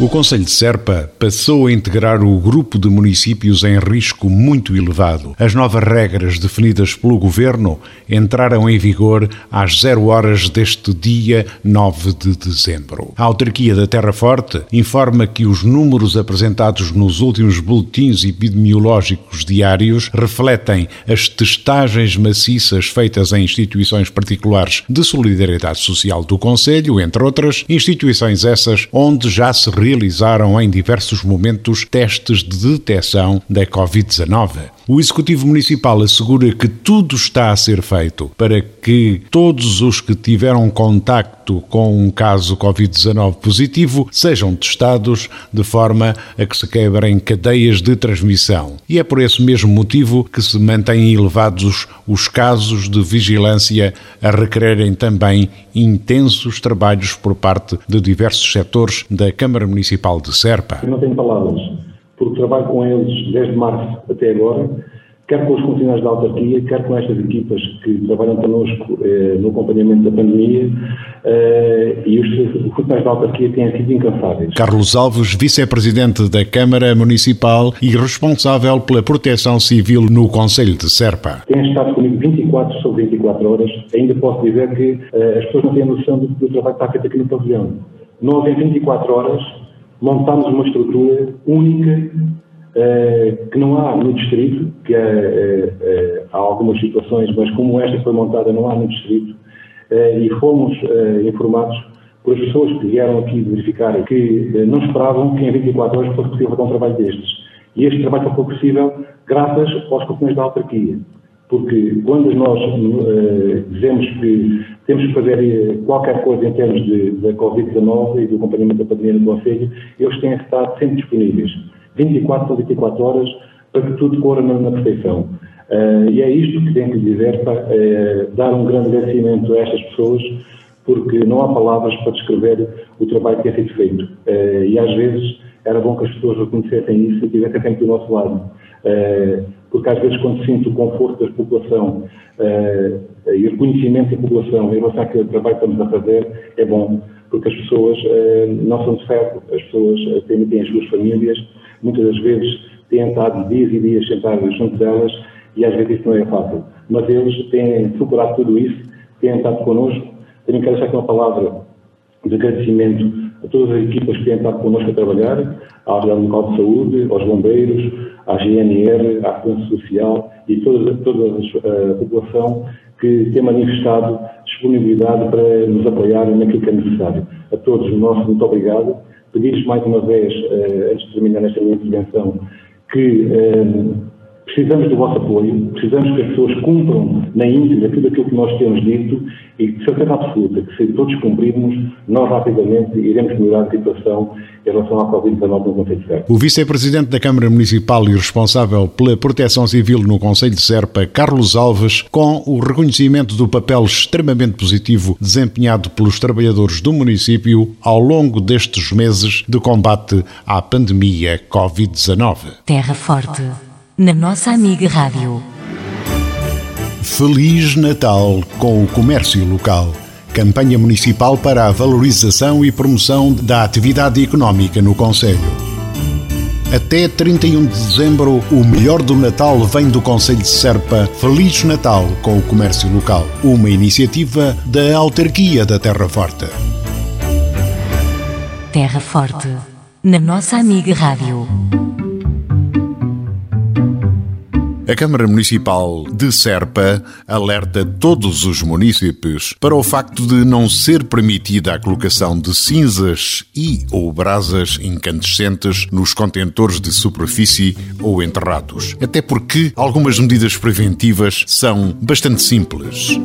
O Conselho de Serpa passou a integrar o grupo de municípios em risco muito elevado. As novas regras definidas pelo Governo entraram em vigor às zero horas deste dia 9 de dezembro. A autarquia da Terra Forte informa que os números apresentados nos últimos boletins epidemiológicos diários refletem as testagens maciças feitas em instituições particulares de solidariedade social do Conselho, entre outras, instituições essas onde já se realizaram em diversos momentos testes de detecção da Covid-19. O Executivo Municipal assegura que tudo está a ser feito para que todos os que tiveram contacto com um caso Covid-19 positivo sejam testados de forma a que se quebrem cadeias de transmissão. E é por esse mesmo motivo que se mantêm elevados os casos de vigilância a requererem também intensos trabalhos por parte de diversos setores da Câmara Municipal de Serpa. Eu não tenho palavras porque trabalho com eles desde março até agora, quer com os funcionários da autarquia, quer com estas equipas que trabalham connosco eh, no acompanhamento da pandemia, eh, e os, os funcionários da autarquia têm sido incansáveis. Carlos Alves, vice-presidente da Câmara Municipal e responsável pela proteção civil no Conselho de Serpa. Tem estado comigo 24 sobre 24 horas. Ainda posso dizer que eh, as pessoas não têm noção do, do trabalho que está feito aqui no pavilhão. Nós, em 24 horas, montámos uma estrutura única eh, que não há no distrito, que é, é, há algumas situações, mas como esta foi montada não há no distrito, e fomos informados por as pessoas que vieram aqui verificar que não esperavam que em 24 horas fosse possível fazer um trabalho destes. E este trabalho só foi possível graças aos companheiros da autarquia. Porque quando nós uh, dizemos que temos que fazer qualquer coisa em termos de, da Covid-19 e do acompanhamento da pandemia no Conselho, eles têm estado sempre disponíveis, 24 ou 24 horas, para que tudo corra na, na perfeição. Uh, e é isto que tenho que dizer, para uh, dar um grande agradecimento a estas pessoas, porque não há palavras para descrever o trabalho que é sido feito. Uh, e às vezes era bom que as pessoas reconhecessem isso e estivessem sempre do nosso lado. Porque às vezes quando sinto o conforto da população e o reconhecimento da população em relação àquele trabalho que estamos a fazer é bom, porque as pessoas não são de ferro, as pessoas têm, têm as suas famílias, muitas das vezes têm estado dias e dias sentados junto delas e às vezes isso não é fácil. Mas eles têm superado tudo isso, têm estado connosco. Tenho que deixar aqui uma palavra de agradecimento a todas as equipas que têm estado connosco a trabalhar, à Área Local de Saúde, aos bombeiros, à GNR, à Segurança Social e toda, toda a população que tem manifestado disponibilidade para nos apoiar naquilo que é necessário. A todos, o nosso muito obrigado. Pedir-vos mais uma vez, eh, antes de terminar esta minha intervenção, que eh, Precisamos do vosso apoio, precisamos que as pessoas cumpram na íntegra tudo aquilo que nós temos dito e de certeza absoluta que se todos cumprirmos, nós rapidamente iremos melhorar a situação em relação à Covid-19 no Conselho de Serpa. O vice-presidente da Câmara Municipal e responsável pela proteção civil no Conselho de Serpa, Carlos Alves, com o reconhecimento do papel extremamente positivo desempenhado pelos trabalhadores do município ao longo destes meses de combate à pandemia Covid-19. Terra Forte na nossa amiga Rádio. Feliz Natal com o comércio local. Campanha municipal para a valorização e promoção da atividade económica no Conselho. Até 31 de dezembro, o melhor do Natal vem do Conselho de Serpa. Feliz Natal com o comércio local. Uma iniciativa da Autarquia da Terra Forte. Terra Forte, na nossa amiga Rádio. A Câmara Municipal de Serpa alerta todos os municípios para o facto de não ser permitida a colocação de cinzas e ou brasas incandescentes nos contentores de superfície ou enterrados. Até porque algumas medidas preventivas são bastante simples.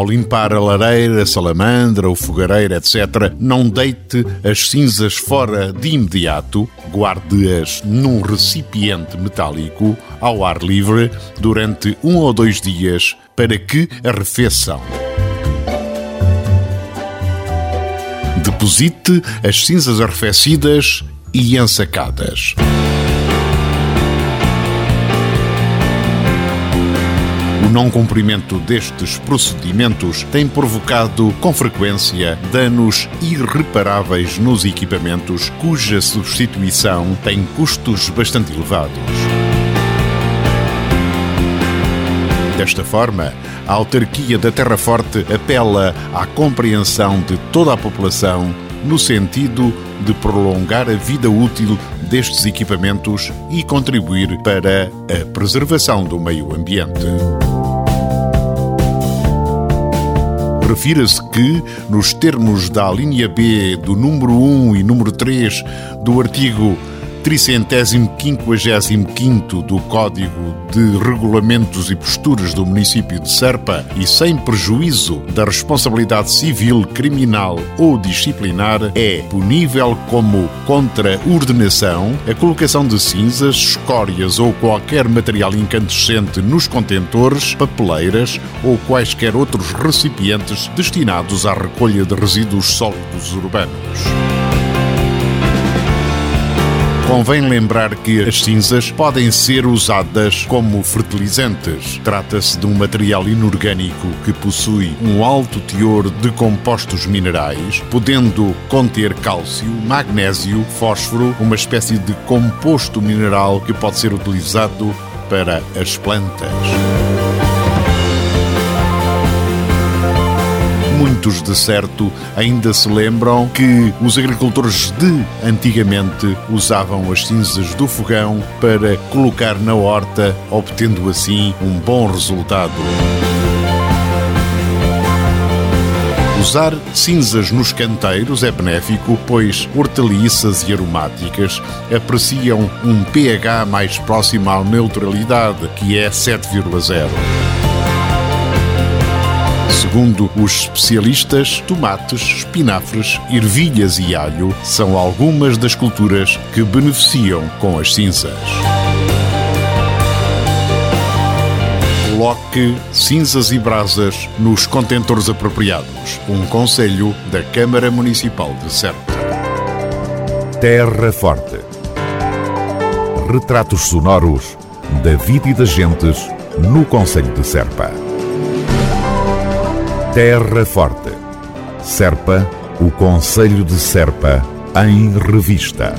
Ao limpar a lareira, a salamandra, o fogareiro, etc., não deite as cinzas fora de imediato, guarde-as num recipiente metálico ao ar livre durante um ou dois dias para que arrefeçam. Deposite as cinzas arrefecidas e ensacadas. Não cumprimento destes procedimentos tem provocado, com frequência, danos irreparáveis nos equipamentos, cuja substituição tem custos bastante elevados. Desta forma, a autarquia da Terra Forte apela à compreensão de toda a população no sentido de prolongar a vida útil destes equipamentos e contribuir para a preservação do meio ambiente. Refira-se que, nos termos da linha B do número 1 e número 3 do artigo tricentésimo quinquagésimo do Código de Regulamentos e Posturas do município de Serpa e sem prejuízo da responsabilidade civil, criminal ou disciplinar, é punível como contra-ordenação a colocação de cinzas, escórias ou qualquer material incandescente nos contentores, papeleiras ou quaisquer outros recipientes destinados à recolha de resíduos sólidos urbanos. Convém lembrar que as cinzas podem ser usadas como fertilizantes. Trata-se de um material inorgânico que possui um alto teor de compostos minerais, podendo conter cálcio, magnésio, fósforo, uma espécie de composto mineral que pode ser utilizado para as plantas. Muitos de certo ainda se lembram que os agricultores de antigamente usavam as cinzas do fogão para colocar na horta, obtendo assim um bom resultado. Usar cinzas nos canteiros é benéfico, pois hortaliças e aromáticas apreciam um pH mais próximo à neutralidade, que é 7,0. Segundo os especialistas, tomates, espinafres, ervilhas e alho são algumas das culturas que beneficiam com as cinzas. Coloque cinzas e brasas nos contentores apropriados. Um conselho da Câmara Municipal de Serpa. Terra Forte. Retratos sonoros da vida e das gentes no Conselho de Serpa. Terra Forte. Serpa, o Conselho de Serpa, em revista.